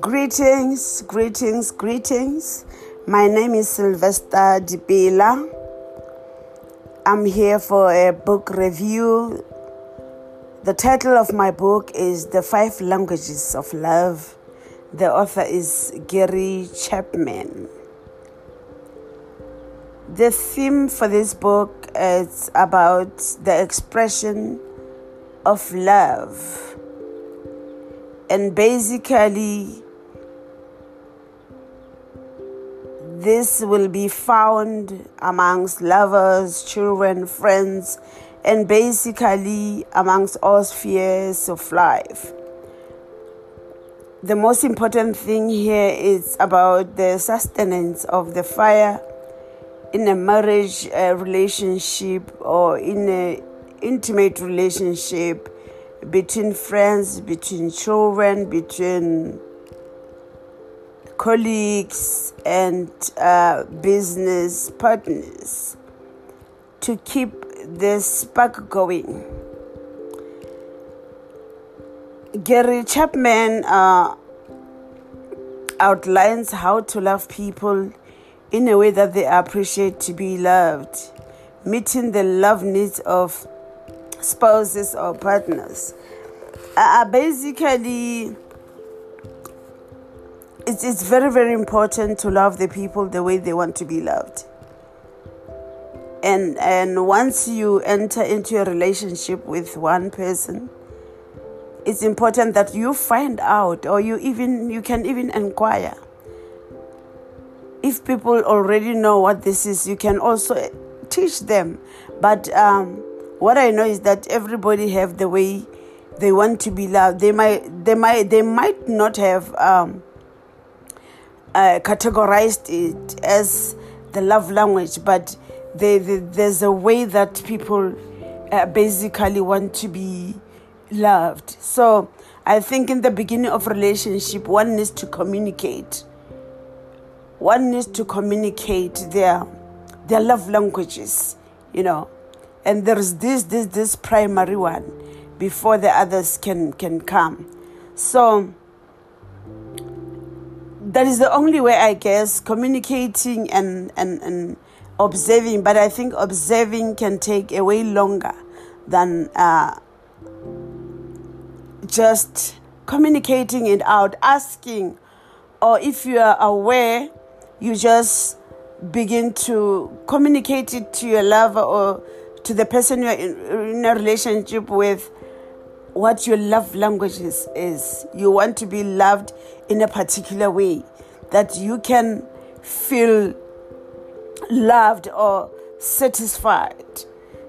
Greetings, greetings, greetings. My name is Sylvester Dibela. I'm here for a book review. The title of my book is The Five Languages of Love. The author is Gary Chapman. The theme for this book is about the expression of love. And basically, this will be found amongst lovers, children, friends, and basically amongst all spheres of life. The most important thing here is about the sustenance of the fire in a marriage uh, relationship or in an intimate relationship between friends, between children, between colleagues, and uh, business partners to keep the spark going. Gary Chapman uh, outlines how to love people in a way that they appreciate to be loved, meeting the love needs of spouses or partners. Uh, basically, it's, it's very, very important to love the people the way they want to be loved. And, and once you enter into a relationship with one person, it's important that you find out or you even you can even inquire if people already know what this is, you can also teach them. But um, what I know is that everybody have the way they want to be loved. They might, they might, they might not have um, uh, categorized it as the love language, but they, they, there's a way that people uh, basically want to be loved. So I think in the beginning of relationship, one needs to communicate one needs to communicate their their love languages, you know. And there's this this this primary one before the others can can come. So that is the only way I guess communicating and and, and observing, but I think observing can take a way longer than uh, just communicating it out, asking, or if you are aware you just begin to communicate it to your lover or to the person you're in, in a relationship with what your love language is, is. You want to be loved in a particular way that you can feel loved or satisfied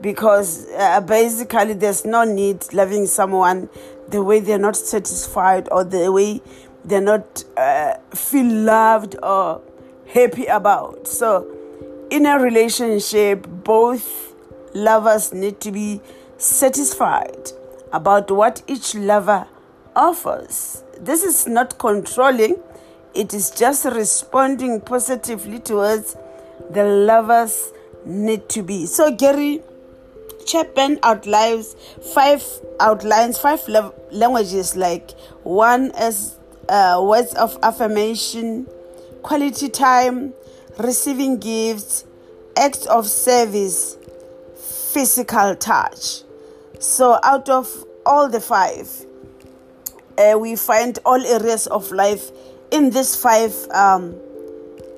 because uh, basically there's no need loving someone the way they're not satisfied or the way they're not uh, feel loved or happy about. So, in a relationship, both lovers need to be satisfied about what each lover offers. This is not controlling, it is just responding positively towards the lovers need to be. So, Gary Chapman outlines five outlines five languages like one as uh, words of affirmation quality time, receiving gifts, acts of service, physical touch. So, out of all the five, uh, we find all areas of life in these five um,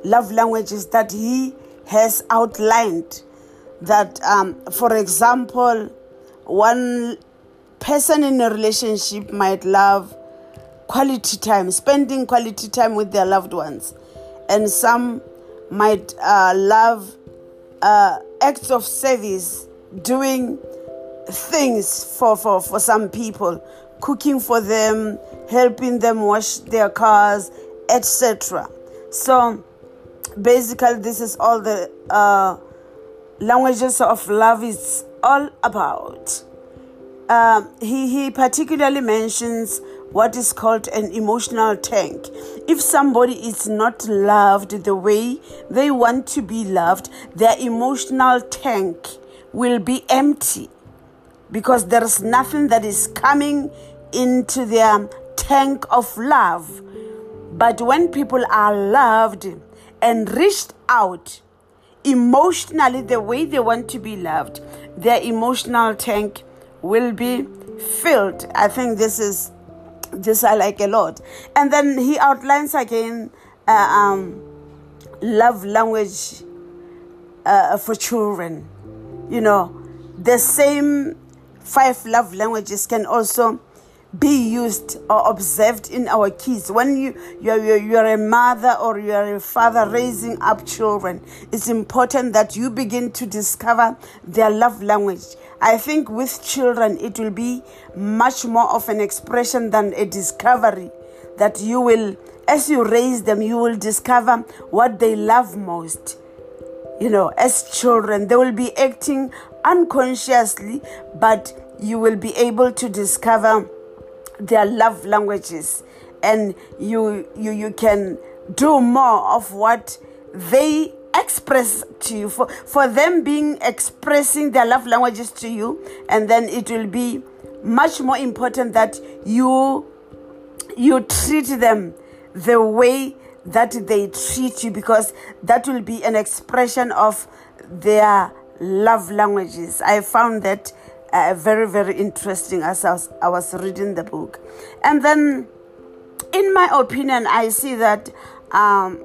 love languages that he has outlined. That, um, for example, one person in a relationship might love quality time, spending quality time with their loved ones and some might uh, love uh, acts of service, doing things for, for, for some people, cooking for them, helping them wash their cars, etc. So basically, this is all the uh, languages of love is all about. Um, he, he particularly mentions what is called an emotional tank. If somebody is not loved the way they want to be loved, their emotional tank will be empty because there's nothing that is coming into their tank of love. But when people are loved and reached out emotionally the way they want to be loved, their emotional tank will be filled. I think this is this I like a lot. And then he outlines again uh, um, love language uh, for children. You know, the same five love languages can also be used or observed in our kids. When you you're, you're, you're a mother or you're a father raising up children, it's important that you begin to discover their love language. I think with children, it will be much more of an expression than a discovery that you will, as you raise them, you will discover what they love most. You know, as children, they will be acting unconsciously, but you will be able to discover their love languages. And you you you can do more of what they express to you. For for them being expressing their love languages to you and then it will be much more important that you you treat them the way that they treat you because that will be an expression of their love languages. I found that uh, very, very interesting as I was, I was reading the book. And then, in my opinion, I see that, um,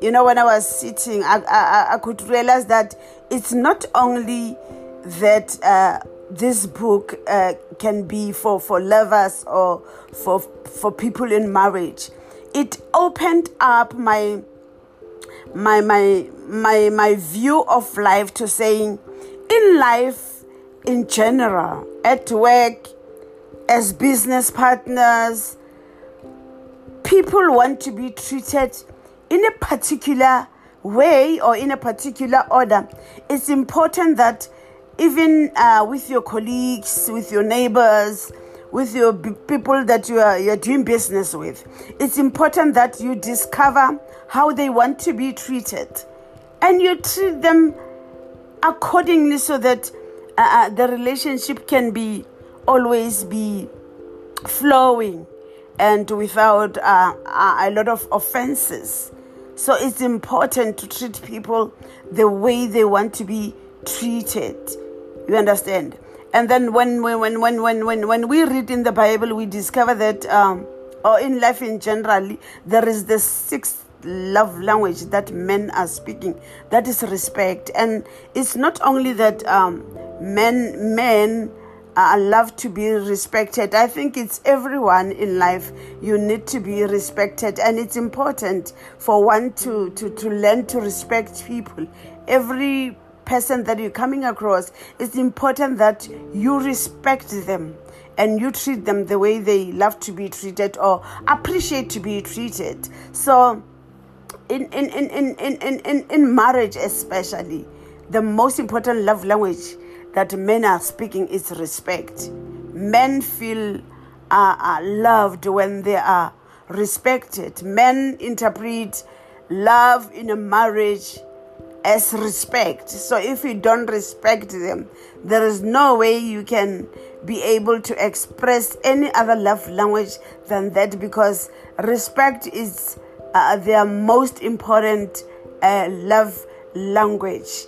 you know, when I was sitting, I, I, I could realize that it's not only that uh, this book uh, can be for, for lovers or for, for people in marriage. It opened up my my my my my view of life to saying in life in general, at work, as business partners, people want to be treated in a particular way or in a particular order. It's important that even uh, with your colleagues, with your neighbors, with your b- people that you are you're doing business with, it's important that you discover how they want to be treated, and you treat them accordingly so that uh, uh, the relationship can be always be flowing and without uh, a lot of offenses. So it's important to treat people the way they want to be treated. You understand? And then when when when when when when, when we read in the Bible, we discover that, um, or in life in general, there is the sixth love language that men are speaking. That is respect, and it's not only that. Um, men men are love to be respected. I think it's everyone in life. You need to be respected, and it's important for one to, to, to learn to respect people. Every person that you're coming across, it's important that you respect them and you treat them the way they love to be treated or appreciate to be treated. So, in, in, in, in, in, in, in marriage, especially, the most important love language that men are speaking is respect. Men feel uh, uh, loved when they are respected. Men interpret love in a marriage as respect. So if you don't respect them, there is no way you can be able to express any other love language than that because respect is uh, their most important uh, love language.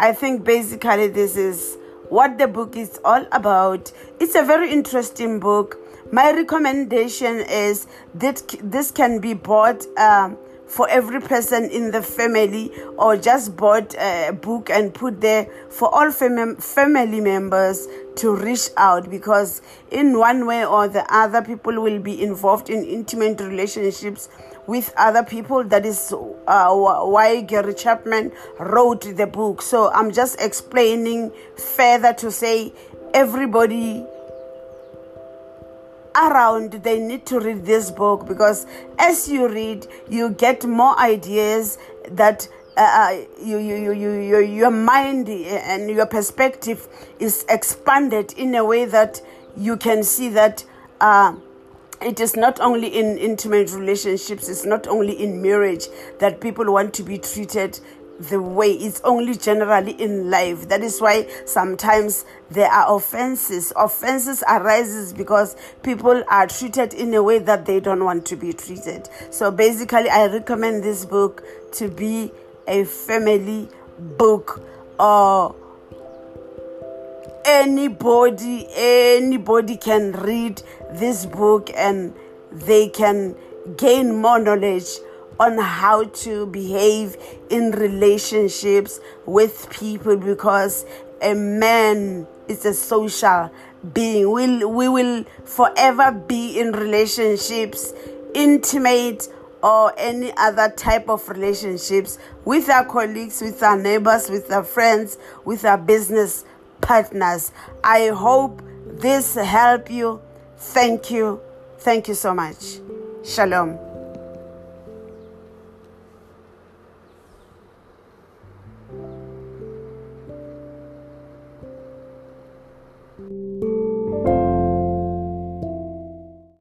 I think basically this is what the book is all about. It's a very interesting book. My recommendation is that this can be bought um, for every person in the family or just bought a book and put there for all fam- family members to reach out because in one way or the other people will be involved in intimate relationships with other people. That is uh, why Gary Chapman wrote the book. So I'm just explaining further to say everybody around they need to read this book because as you read you get more ideas that uh, uh you, you, you, you, your, your mind and your perspective is expanded in a way that you can see that uh, it is not only in intimate relationships, it's not only in marriage that people want to be treated the way. It's only generally in life. That is why sometimes there are offenses. Offenses arises because people are treated in a way that they don't want to be treated. So basically, I recommend this book to be a family book or anybody anybody can read this book and they can gain more knowledge on how to behave in relationships with people because a man is a social being. We'll, we will forever be in relationships, intimate or any other type of relationships with our colleagues, with our neighbors, with our friends, with our business partners. I hope this help you. Thank you. Thank you so much. Shalom.